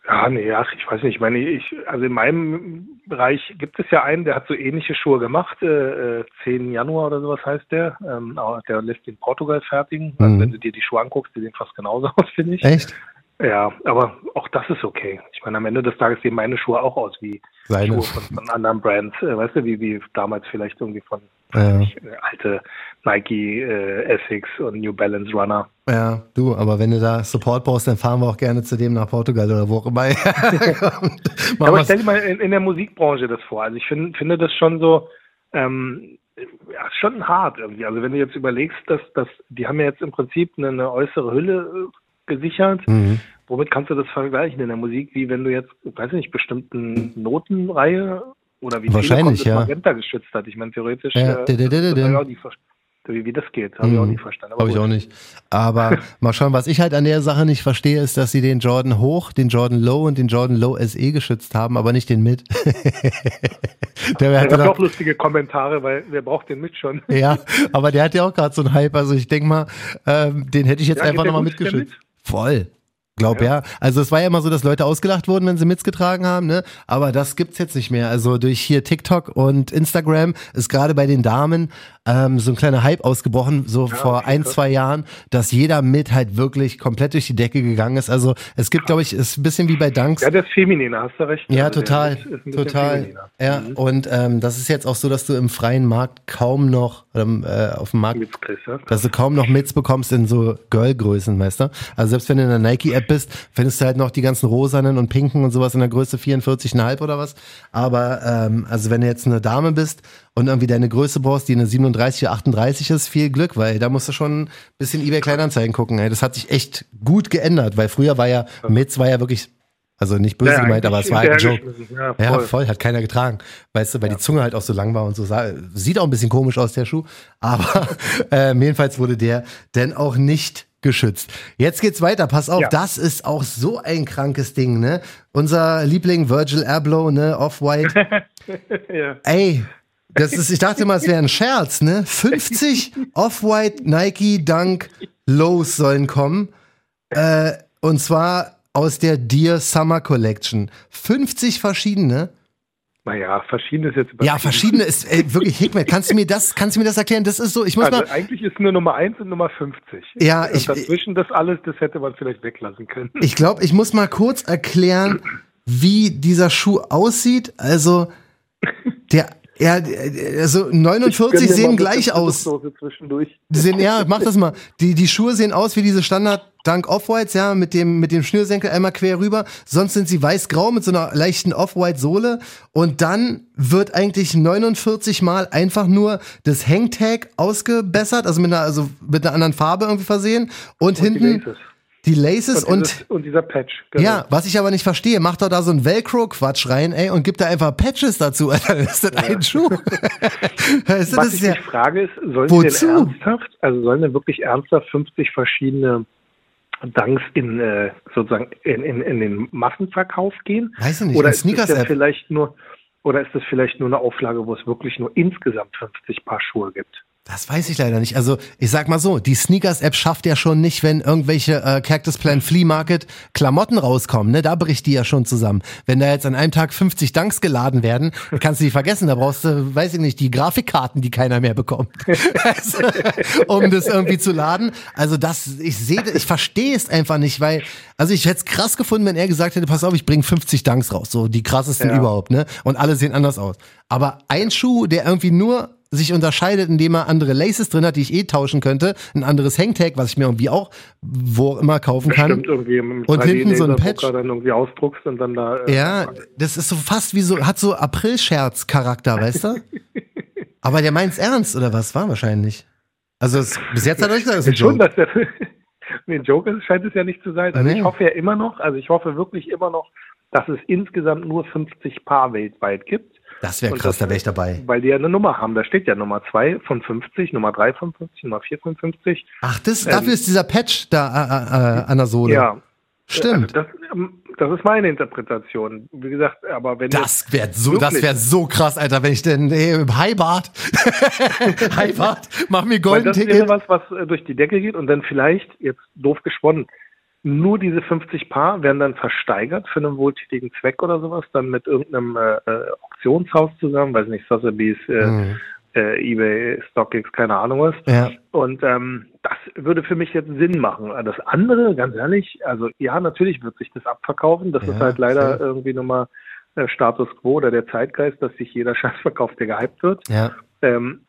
Ja, nee, ach, ich weiß nicht. Ich meine, ich, also in meinem Bereich gibt es ja einen, der hat so ähnliche Schuhe gemacht. Äh, 10 äh, Januar oder sowas heißt der. Ähm, der lässt in Portugal fertigen. Mhm. Also wenn du dir die Schuhe anguckst, die sehen fast genauso [laughs] aus, finde ich. Echt? Ja, aber auch das ist okay. Ich meine, am Ende des Tages sehen meine Schuhe auch aus wie Seine. Schuhe von, von anderen Brands. Äh, weißt du, wie, wie damals vielleicht irgendwie von ja. Äh, alte Nike, äh, Essex und New Balance Runner. Ja, du, aber wenn du da Support brauchst, dann fahren wir auch gerne zu dem nach Portugal oder wo auch immer. [laughs] aber stell dir mal in, in, der Musikbranche das vor. Also ich find, finde das schon so, ähm, ja, schon hart irgendwie. Also wenn du jetzt überlegst, dass, dass die haben ja jetzt im Prinzip eine, eine äußere Hülle äh, gesichert. Mhm. Womit kannst du das vergleichen in der Musik, wie wenn du jetzt, weiß ich nicht, bestimmten Notenreihe oder wie Wahrscheinlich, Telekom das Magenta geschützt hat. Ich meine, theoretisch ja. äh, auch nicht wie, wie das geht, habe ich auch mhm. nicht verstanden. Habe ich auch nicht. Aber [laughs] mal schauen, was ich halt an der Sache nicht verstehe, ist, dass sie den Jordan Hoch, den Jordan Low und den Jordan Low SE geschützt haben, aber nicht den Mid. [laughs] der ja, hat auch lustige Kommentare, weil wer braucht den Mid schon? ja, [laughs] aber der hat ja auch gerade so einen Hype. Also ich denke mal, ähm, den hätte ich jetzt ja, einfach nochmal mitgeschützt. Mit? Voll. Glaub ja. ja. Also es war ja immer so, dass Leute ausgelacht wurden, wenn sie mitgetragen haben, ne? Aber das gibt's jetzt nicht mehr. Also durch hier TikTok und Instagram ist gerade bei den Damen ähm, so ein kleiner Hype ausgebrochen, so ja, vor ein, zwei Jahren, dass jeder mit halt wirklich komplett durch die Decke gegangen ist. Also es gibt, glaube ich, ist ein bisschen wie bei Dunks. Ja, das ist femininer, hast du recht. Ja, also total, total. Ja, mhm. und ähm, das ist jetzt auch so, dass du im freien Markt kaum noch, ähm, äh, auf dem Markt, dass du kaum noch Mits bekommst in so Girl-Größen, weißt du? Also selbst wenn du in der Nike-App bist, findest du halt noch die ganzen rosanen und pinken und sowas in der Größe 44,5 oder was. Aber ähm, also wenn du jetzt eine Dame bist und irgendwie deine Größe brauchst, die eine 37 oder 38 ist, viel Glück, weil da musst du schon ein bisschen eBay Kleinanzeigen gucken. Ey. Das hat sich echt gut geändert, weil früher war ja, Mitz war ja wirklich also nicht böse ja, gemeint, aber es war halt ein Joke. Ja voll. ja voll. hat keiner getragen. Weißt du, weil ja. die Zunge halt auch so lang war und so sah. Sieht auch ein bisschen komisch aus, der Schuh. Aber [laughs] äh, jedenfalls wurde der denn auch nicht geschützt. Jetzt geht's weiter. Pass auf, ja. das ist auch so ein krankes Ding, ne? Unser Liebling Virgil Abloh, ne? Off-White. [laughs] ja. Ey, das ist, ich dachte mal, es wäre ein Scherz, ne? 50 [laughs] Off-White, Nike, Dunk, Lows sollen kommen. Äh, und zwar aus der Dear Summer Collection. 50 verschiedene. Naja, verschiedene ist jetzt Ja, verschiedene ist ey, wirklich Hickman. [laughs] Kannst du mir das, kannst du mir das erklären? Das ist so, ich muss also mal. eigentlich ist nur Nummer 1 und Nummer 50. Ja, und ich. Dazwischen das alles, das hätte man vielleicht weglassen können. Ich glaube, ich muss mal kurz erklären, wie dieser Schuh aussieht. Also, der, ja, also 49 sehen gleich aus. Die sehen, ja, mach das mal. Die, die Schuhe sehen aus wie diese Standard Dunk Off-Whites, ja, mit dem, mit dem Schnürsenkel einmal quer rüber. Sonst sind sie weiß-grau mit so einer leichten Off-White-Sohle. Und dann wird eigentlich 49 Mal einfach nur das Hangtag ausgebessert, also mit einer, also mit einer anderen Farbe irgendwie versehen. Und, und hinten die Laces und, dieses, und, dieser Patch. Genau. Ja, was ich aber nicht verstehe, macht doch da so ein Velcro-Quatsch rein, ey, und gibt da einfach Patches dazu, [laughs] Alter. Das ist das ja. ein Schuh. [laughs] weißt du, was ich ja, mich frage ist, sollen wozu? denn ernsthaft, also sollen denn wirklich ernsthaft 50 verschiedene Dunks in äh, sozusagen in, in, in den Massenverkauf gehen? Weiß ich nicht, oder ist das ja vielleicht nur oder ist das vielleicht nur eine Auflage, wo es wirklich nur insgesamt 50 Paar Schuhe gibt? Das weiß ich leider nicht. Also ich sag mal so, die Sneakers-App schafft ja schon nicht, wenn irgendwelche äh, Cactus Plan Flea Market Klamotten rauskommen. Ne? Da bricht die ja schon zusammen. Wenn da jetzt an einem Tag 50 Dunks geladen werden, kannst du die vergessen. Da brauchst du, weiß ich nicht, die Grafikkarten, die keiner mehr bekommt, [laughs] also, um das irgendwie zu laden. Also das, ich sehe, ich verstehe es einfach nicht, weil, also ich hätte es krass gefunden, wenn er gesagt hätte, pass auf, ich bringe 50 Dunks raus, so die krassesten ja. überhaupt, ne? Und alle sehen anders aus. Aber ein Schuh, der irgendwie nur sich unterscheidet, indem er andere Laces drin hat, die ich eh tauschen könnte, ein anderes Hangtag, was ich mir irgendwie auch wo immer kaufen kann. Bestimmt irgendwie und hinten so ein Patch. dann irgendwie ausdruckst und dann da. Äh, ja, das ist so fast wie so, hat so April-Scherz-Charakter, weißt du? [laughs] Aber der meint's ernst oder was? War wahrscheinlich. Also es, bis jetzt hat er nicht gesagt, das ist ein Joke. Schon, dass der, [laughs] nee, ein Joke scheint es ja nicht zu sein. Also nee. ich hoffe ja immer noch, also ich hoffe wirklich immer noch, dass es insgesamt nur 50 Paar weltweit gibt. Das wäre krass, da wäre ich dabei. Weil die ja eine Nummer haben. Da steht ja Nummer 2 von 50, Nummer 3 von 50, Nummer 4 von 50. Ach, das, ähm, dafür ist dieser Patch da äh, äh, an der Sohle. Ja. Stimmt. Also das, ähm, das, ist meine Interpretation. Wie gesagt, aber wenn das wäre so, das wäre so krass, Alter, wenn ich denn hey, Hi Bart, Hi Bart, mach mir golden Ticket. Das wäre was, was äh, durch die Decke geht und dann vielleicht jetzt doof gesponnen nur diese 50 Paar werden dann versteigert für einen wohltätigen Zweck oder sowas, dann mit irgendeinem äh, äh Auktionshaus zusammen, weiß nicht, Sotheby's, äh, mhm. äh, eBay, StockX, keine Ahnung was. Ja. Und ähm, das würde für mich jetzt Sinn machen. Das andere, ganz ehrlich, also ja, natürlich wird sich das abverkaufen. Das ja, ist halt leider so. irgendwie nochmal äh, Status quo oder der Zeitgeist, dass sich jeder [laughs] Scheiß verkauft, der gehypt wird. Ja. Ähm,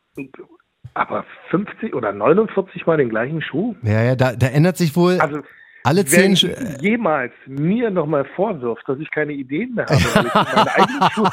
aber 50 oder 49 mal den gleichen Schuh? Ja, ja, da, da ändert sich wohl. Also alle zehn Wenn jemals mir nochmal vorwirft, dass ich keine Ideen mehr habe, [laughs] meine eigenen Schuhe,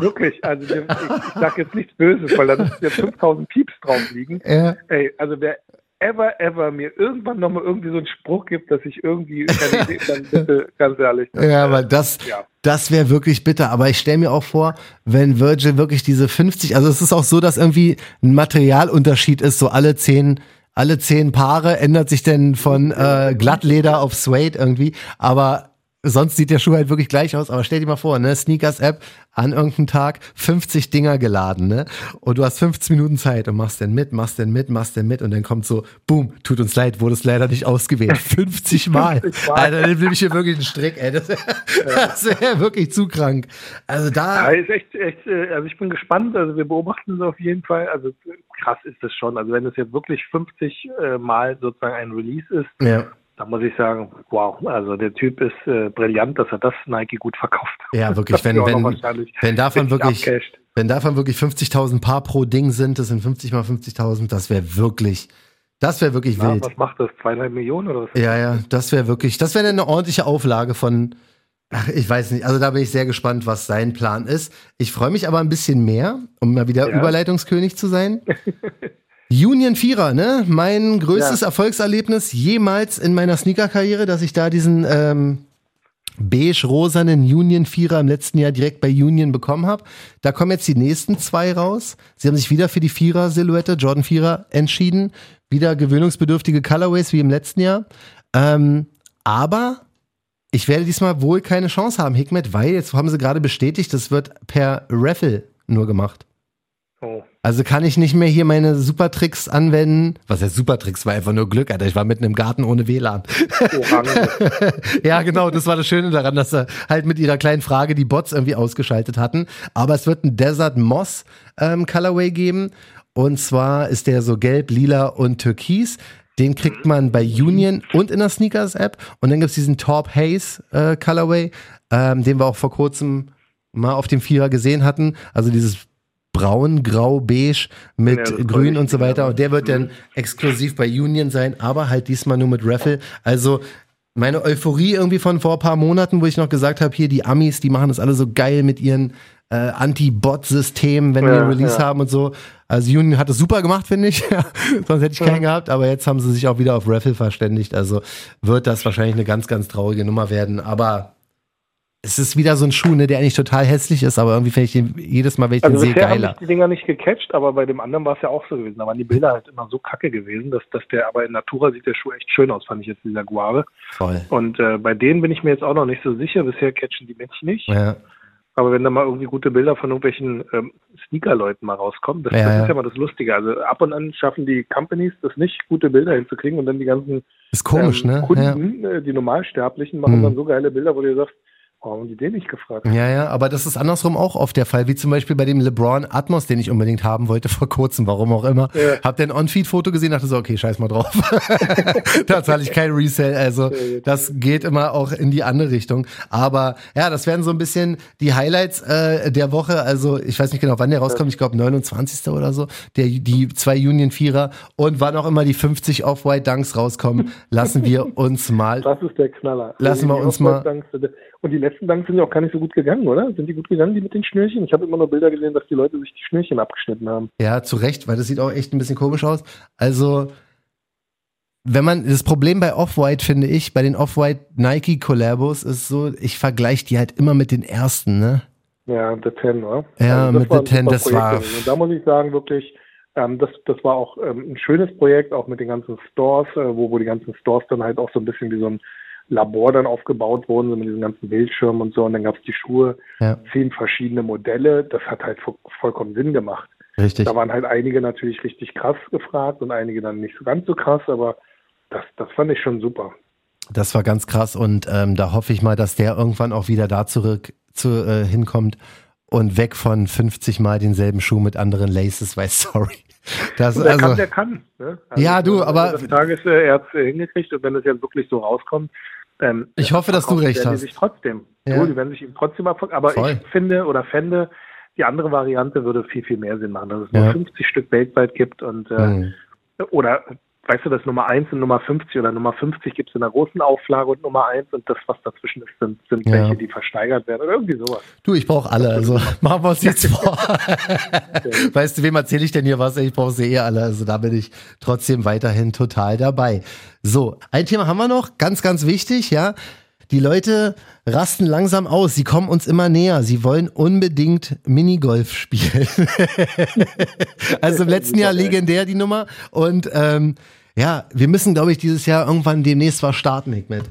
wirklich, also ich, ich sage jetzt nichts Böses, weil da müssen ja 5000 Pieps drauf liegen. Ja. Ey, also wer ever, ever mir irgendwann nochmal irgendwie so einen Spruch gibt, dass ich irgendwie keine Idee, dann bitte, ganz ehrlich. ja, aber das, ja. das wäre wirklich bitter. Aber ich stelle mir auch vor, wenn Virgil wirklich diese 50, also es ist auch so, dass irgendwie ein Materialunterschied ist, so alle zehn alle zehn Paare ändert sich denn von äh, Glattleder auf Suede irgendwie. Aber sonst sieht der Schuh halt wirklich gleich aus. Aber stell dir mal vor, ne, Sneakers-App an irgendeinem Tag 50 Dinger geladen, ne? Und du hast 15 Minuten Zeit und machst denn mit, machst denn mit, machst denn mit und dann kommt so, boom, tut uns leid, wurde es leider nicht ausgewählt. [laughs] 50 Mal. 50 Mal. Alter, dann nehme ich hier wirklich einen Strick, ey. Das, [laughs] das wäre wirklich zu krank. Also da. Ja, ist echt, echt, äh, also ich bin gespannt. Also wir beobachten es auf jeden Fall. Also krass ist es schon. Also wenn es jetzt wirklich 50 äh, Mal sozusagen ein Release ist, ja da muss ich sagen, wow, also der Typ ist äh, brillant, dass er das Nike gut verkauft. Ja, [laughs] wirklich, wenn, wenn, wenn davon wirklich, abcasht. wenn davon wirklich 50.000 Paar pro Ding sind, das sind 50 mal 50.000, das wäre wirklich, das wäre wirklich Na, wild. Was macht das? Zweieinhalb Millionen oder was? Ja, ja, das wäre wirklich, das wäre eine ordentliche Auflage von, ach, ich weiß nicht, also da bin ich sehr gespannt, was sein Plan ist. Ich freue mich aber ein bisschen mehr, um mal wieder ja. Überleitungskönig zu sein. [laughs] Union Vierer, ne? Mein größtes ja. Erfolgserlebnis jemals in meiner Sneaker-Karriere, dass ich da diesen ähm, beige-rosanen Union Vierer im letzten Jahr direkt bei Union bekommen habe. Da kommen jetzt die nächsten zwei raus. Sie haben sich wieder für die Vierer-Silhouette, Jordan Vierer, entschieden. Wieder gewöhnungsbedürftige Colorways wie im letzten Jahr. Ähm, aber ich werde diesmal wohl keine Chance haben, Hikmet, weil jetzt haben sie gerade bestätigt, das wird per Raffle nur gemacht. Oh. Also kann ich nicht mehr hier meine Supertricks anwenden. Was heißt Supertricks? War einfach nur Glück, Alter. Ich war mitten im Garten ohne WLAN. [laughs] ja, genau. Das war das Schöne daran, dass sie halt mit ihrer kleinen Frage die Bots irgendwie ausgeschaltet hatten. Aber es wird ein Desert Moss ähm, Colorway geben. Und zwar ist der so gelb, lila und türkis. Den kriegt man bei Union und in der Sneakers App. Und dann gibt's diesen Torp Haze äh, Colorway, ähm, den wir auch vor kurzem mal auf dem Vierer gesehen hatten. Also dieses braun, grau, beige mit ja, grün und so weiter. Und der wird dann exklusiv bei Union sein, aber halt diesmal nur mit Raffle. Also meine Euphorie irgendwie von vor ein paar Monaten, wo ich noch gesagt habe, hier die Amis, die machen das alle so geil mit ihren äh, Anti-Bot-Systemen, wenn ja, wir ein Release ja. haben und so. Also Union hat es super gemacht, finde ich. [laughs] Sonst hätte ich keinen gehabt, aber jetzt haben sie sich auch wieder auf Raffle verständigt. Also wird das wahrscheinlich eine ganz, ganz traurige Nummer werden. Aber es ist wieder so ein Schuh, ne, der eigentlich total hässlich ist, aber irgendwie finde ich den jedes Mal, wenn ich also den sehe, geiler. Haben die Dinger nicht gecatcht, aber bei dem anderen war es ja auch so gewesen. Da waren die Bilder halt immer so kacke gewesen, dass, dass der, aber in Natura sieht der Schuh echt schön aus, fand ich jetzt, dieser Guave. Voll. Und äh, bei denen bin ich mir jetzt auch noch nicht so sicher. Bisher catchen die Männchen nicht. Ja. Aber wenn da mal irgendwie gute Bilder von irgendwelchen ähm, Sneaker-Leuten mal rauskommen, das, ja, das ist ja mal das Lustige. Also ab und an schaffen die Companies das nicht, gute Bilder hinzukriegen und dann die ganzen ist komisch, ähm, ne? Kunden, ja. äh, die Normalsterblichen, machen hm. dann so geile Bilder, wo du sagst, Warum haben die den nicht gefragt? Ja, ja, aber das ist andersrum auch oft der Fall, wie zum Beispiel bei dem LeBron Atmos, den ich unbedingt haben wollte vor kurzem, warum auch immer. Ja. Hab den On-Feed-Foto gesehen, dachte so, okay, scheiß mal drauf. [laughs] da zahle ich kein Resell, also das geht immer auch in die andere Richtung. Aber ja, das wären so ein bisschen die Highlights äh, der Woche. Also ich weiß nicht genau, wann der rauskommt, ich glaube 29. oder so, der, die zwei Union Vierer und wann auch immer die 50 Off-White Dunks rauskommen, lassen wir uns mal. Das ist der Knaller. Lassen wir uns mal. Und die letzten Dank sind ja auch gar nicht so gut gegangen, oder? Sind die gut gegangen, die mit den Schnürchen? Ich habe immer nur Bilder gesehen, dass die Leute sich die Schnürchen abgeschnitten haben. Ja, zu Recht, weil das sieht auch echt ein bisschen komisch aus. Also, wenn man, das Problem bei Off-White, finde ich, bei den Off-White Nike Collabos ist so, ich vergleiche die halt immer mit den ersten, ne? Ja, The Ten, oder? Ja, also mit The Ten, das war. Und da muss ich sagen, wirklich, ähm, das, das war auch ähm, ein schönes Projekt, auch mit den ganzen Stores, äh, wo, wo die ganzen Stores dann halt auch so ein bisschen wie so ein Labor dann aufgebaut wurden, so mit diesen ganzen Bildschirmen und so. Und dann gab es die Schuhe, ja. zehn verschiedene Modelle. Das hat halt vollkommen Sinn gemacht. Richtig. Da waren halt einige natürlich richtig krass gefragt und einige dann nicht so ganz so krass, aber das, das fand ich schon super. Das war ganz krass und ähm, da hoffe ich mal, dass der irgendwann auch wieder da zurück zu, äh, hinkommt und weg von 50 Mal denselben Schuh mit anderen Laces, weil [laughs] sorry. Das, der also, kann, der kann. Ne? Also, ja, du, aber. Das Tages, äh, er hat es hingekriegt und wenn es jetzt wirklich so rauskommt, ähm, ich hoffe, dass du recht hast. Sich trotzdem. Ja. So, die werden sich trotzdem abfolgen. Aber Voll. ich finde oder fände, die andere Variante würde viel, viel mehr Sinn machen, dass es ja. nur 50 Stück weltweit gibt und äh, mhm. oder weißt du, das Nummer 1 und Nummer 50 oder Nummer 50 gibt es in einer großen Auflage und Nummer 1 und das, was dazwischen ist, sind, sind ja. welche, die versteigert werden oder irgendwie sowas. Du, ich brauche alle, also [laughs] machen wir uns jetzt vor. [laughs] [laughs] weißt du, wem erzähle ich denn hier was? Ich brauche sie eh alle, also da bin ich trotzdem weiterhin total dabei. So, ein Thema haben wir noch, ganz, ganz wichtig, ja. Die Leute rasten langsam aus. Sie kommen uns immer näher. Sie wollen unbedingt Minigolf spielen. also im letzten Jahr legendär die Nummer. Und ähm, ja, wir müssen, glaube ich, dieses Jahr irgendwann demnächst was starten, Hikmet.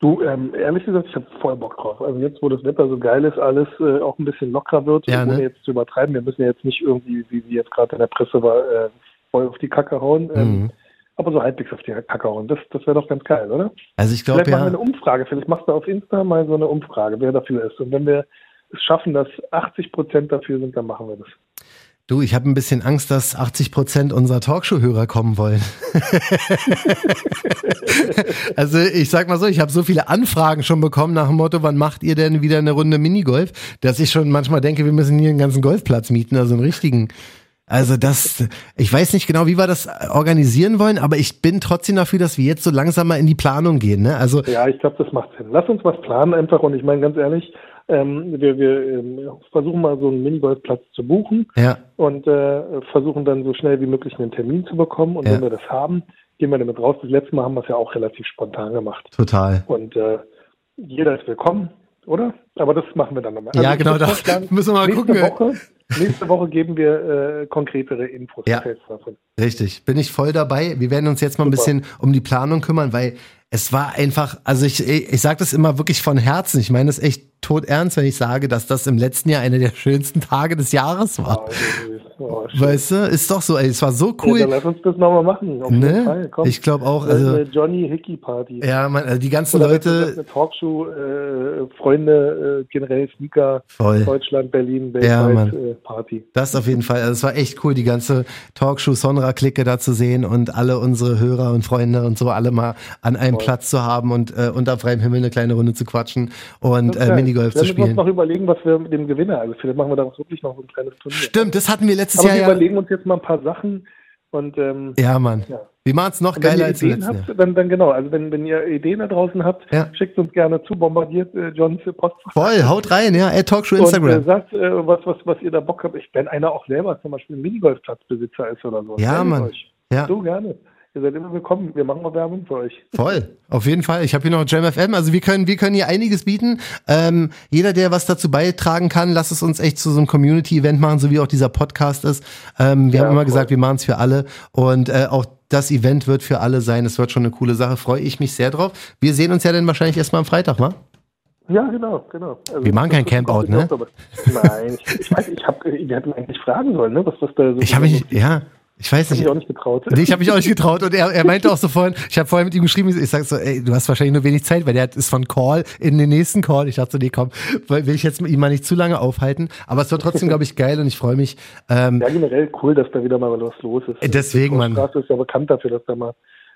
Du, ähm, ehrlich gesagt, ich habe voll Bock drauf. Also jetzt, wo das Wetter so geil ist, alles äh, auch ein bisschen lockerer wird, ja, ohne ne? jetzt zu übertreiben. Wir müssen ja jetzt nicht irgendwie, wie, wie jetzt gerade in der Presse war, äh, voll auf die Kacke hauen. Ähm, mhm. Aber so halbwegs auf die Kacke hauen. Das, das wäre doch ganz geil, oder? Also ich glaube, ja. Vielleicht machen wir eine Umfrage. Vielleicht machst du auf Insta mal so eine Umfrage, wer dafür ist. Und wenn wir es schaffen, dass 80 Prozent dafür sind, dann machen wir das. Du, ich habe ein bisschen Angst, dass 80 Prozent unserer Talkshow-Hörer kommen wollen. [laughs] also ich sag mal so, ich habe so viele Anfragen schon bekommen nach dem Motto, wann macht ihr denn wieder eine Runde Minigolf, dass ich schon manchmal denke, wir müssen hier einen ganzen Golfplatz mieten, also einen richtigen. Also das, ich weiß nicht genau, wie wir das organisieren wollen, aber ich bin trotzdem dafür, dass wir jetzt so langsam mal in die Planung gehen. Ne? Also ja, ich glaube, das macht Sinn. Lass uns was planen einfach und ich meine ganz ehrlich, ähm, wir, wir ähm, versuchen mal so einen Minigolfplatz zu buchen ja. und äh, versuchen dann so schnell wie möglich einen Termin zu bekommen. Und ja. wenn wir das haben, gehen wir damit raus. Das letzte Mal haben wir es ja auch relativ spontan gemacht. Total. Und äh, jeder ist willkommen, oder? Aber das machen wir dann nochmal. Also ja, genau, da müssen wir mal nächste gucken. Woche, nächste Woche geben wir äh, konkretere Infos ja. davon. Richtig, bin ich voll dabei. Wir werden uns jetzt mal ein bisschen um die Planung kümmern, weil es war einfach, also ich, ich sage das immer wirklich von Herzen. Ich meine es echt tot ernst, wenn ich sage, dass das im letzten Jahr einer der schönsten Tage des Jahres war. Oh, weißt du, ist doch so, ey, es war so cool. Ja, dann lass uns das nochmal machen. Ne? Fall. Ich glaube auch. Also, eine Johnny Hickey Party. Ja, man, also die ganzen Oder Leute. Eine Talkshow, äh, Freunde, äh, generell Sneaker, Voll. Deutschland, Berlin, weltweit ja, äh, Party. Das auf jeden Fall. Also es war echt cool, die ganze Talkshow-Sonra-Clique da zu sehen und alle unsere Hörer und Freunde und so alle mal an einem Voll. Platz zu haben und äh, unter freiem Himmel eine kleine Runde zu quatschen und äh, Minigolf zu spielen. Wir müssen uns noch überlegen, was wir mit dem Gewinner, also vielleicht machen wir da wirklich noch so ein kleines Turnier. Stimmt, das hatten wir letztes Aber Jahr. Wir überlegen uns jetzt mal ein paar Sachen und ähm, ja, Mann. Ja. Wir machen es noch geiler als Ideen habt, dann, dann genau, also wenn, wenn ihr Ideen da draußen habt, ja. schickt uns gerne zu, bombardiert äh, John für Post. Voll, haut rein, ja, Ed Talkshow Instagram. Und, äh, sagt, äh, was, was, was ihr da Bock habt. Ich, wenn einer auch selber zum Beispiel ein Minigolfplatzbesitzer ist oder so. Ja, Mann. Ja. So gerne. Ihr seid immer willkommen. Wir machen mal Werbung für euch. Voll, auf jeden Fall. Ich habe hier noch Jam FM. Also wir können, wir können hier einiges bieten. Ähm, jeder, der was dazu beitragen kann, lasst es uns echt zu so einem Community-Event machen, so wie auch dieser Podcast ist. Ähm, wir ja, haben immer voll. gesagt, wir machen es für alle. Und äh, auch das Event wird für alle sein. Es wird schon eine coole Sache. Freue ich mich sehr drauf. Wir sehen uns ja dann wahrscheinlich erstmal am Freitag, wa? Ja, genau, genau. Also, wir machen kein Campout, ne? Nein, ich, ich weiß, ich hab, wir hätten eigentlich fragen sollen, ne? Was das da so Ich habe mich, ja. Ich weiß nicht. Ich habe mich auch nicht getraut. Nee, ich habe mich auch nicht getraut. Und er, er meinte auch so vorhin, ich habe vorhin mit ihm geschrieben, ich sag so, ey, du hast wahrscheinlich nur wenig Zeit, weil der ist von Call in den nächsten Call. Ich dachte so, nee, komm, will ich jetzt ihn mal nicht zu lange aufhalten. Aber es war trotzdem, glaube ich, geil und ich freue mich. Ähm, ja, generell cool, dass da wieder mal was los ist. Deswegen, man. Die Straße ist ja bekannt dafür, dass da mal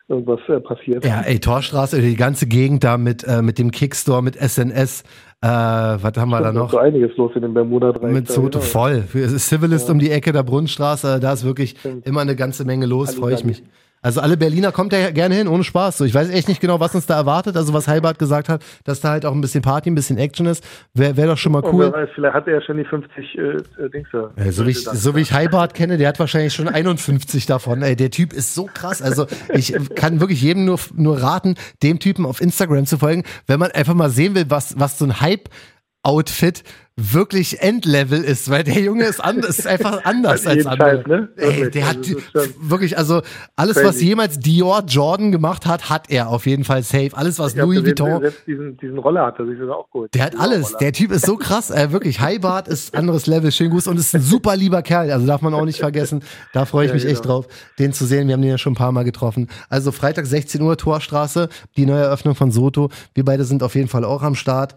irgendwas äh, passiert. Ja, ey, Torstraße, die ganze Gegend da mit, äh, mit dem Kickstore, mit SNS, äh, was haben wir da noch? So einiges los in den Bermuda-Dreieck. Mit Soto, genau. voll. Civilist ja. um die Ecke der Brunnenstraße, da ist wirklich immer eine ganze Menge los, freue ich mich. Also alle Berliner kommt ja gerne hin, ohne Spaß. So, ich weiß echt nicht genau, was uns da erwartet. Also was Heibart gesagt hat, dass da halt auch ein bisschen Party, ein bisschen Action ist, wäre wär doch schon mal cool. Weiß, vielleicht hat er ja schon die 50 äh, äh, Dings da. Ja, so, wie ich, so wie ich Heibart kenne, der hat wahrscheinlich schon 51 davon. Ey, der Typ ist so krass. Also ich kann wirklich jedem nur, nur raten, dem Typen auf Instagram zu folgen, wenn man einfach mal sehen will, was, was so ein Hype Outfit wirklich Endlevel ist, weil der Junge ist anders, ist einfach [laughs] anders als andere. Scheiß, ne? Ey, der hat also wirklich, also alles, crazy. was jemals Dior Jordan gemacht hat, hat er auf jeden Fall safe. Alles, was ich Louis Vuitton. Selbst diesen, diesen Roller hat er sich auch gut. Der hat alles. Der Typ ist so krass. Äh, wirklich, Highbart ist [laughs] anderes Level. Schönen Gruß und ist ein super lieber Kerl. Also darf man auch nicht vergessen. Da freue ich ja, mich genau. echt drauf, den zu sehen. Wir haben den ja schon ein paar Mal getroffen. Also Freitag 16 Uhr, Torstraße, die neue Eröffnung von Soto. Wir beide sind auf jeden Fall auch am Start.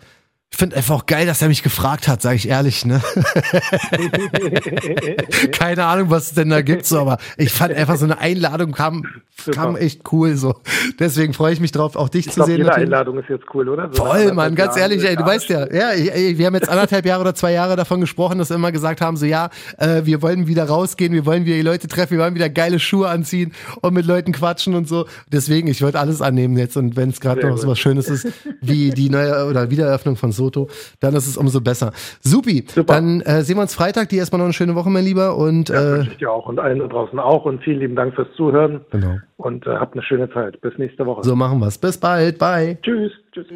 Ich finde einfach auch geil, dass er mich gefragt hat, sage ich ehrlich, ne? [laughs] Keine Ahnung, was es denn da gibt, so, aber ich fand einfach so eine Einladung kam, kam echt cool, so. Deswegen freue ich mich drauf, auch dich ich zu glaub, sehen. Jede natürlich. Einladung ist jetzt cool, oder? So Voll, Mann, ganz Jahre ehrlich, ey, du weißt ja, ja, ey, wir haben jetzt anderthalb Jahre oder zwei Jahre davon gesprochen, dass wir immer gesagt haben, so, ja, äh, wir wollen wieder rausgehen, wir wollen wieder die Leute treffen, wir wollen wieder geile Schuhe anziehen und mit Leuten quatschen und so. Deswegen, ich würde alles annehmen jetzt und wenn es gerade noch so was Schönes ist, wie die neue oder Wiedereröffnung von Soto, dann ist es umso besser. Supi, Super. dann äh, sehen wir uns Freitag. Dir erstmal noch eine schöne Woche, mein Lieber. Und, ja, äh, ich dir auch und allen da draußen auch. Und vielen lieben Dank fürs Zuhören. Genau. Und äh, habt eine schöne Zeit. Bis nächste Woche. So machen wir es. Bis bald. Bye. Tschüss. Tschüss.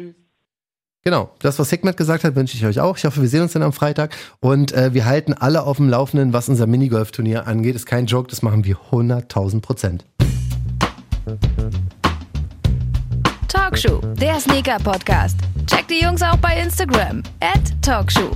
Genau, das, was Hikmet gesagt hat, wünsche ich euch auch. Ich hoffe, wir sehen uns dann am Freitag und äh, wir halten alle auf dem Laufenden, was unser Minigolf-Turnier angeht. Ist kein Joke, das machen wir 100.000 Prozent. Talkshow, der Sneaker-Podcast. Checkt die Jungs auch bei Instagram. Talkshow.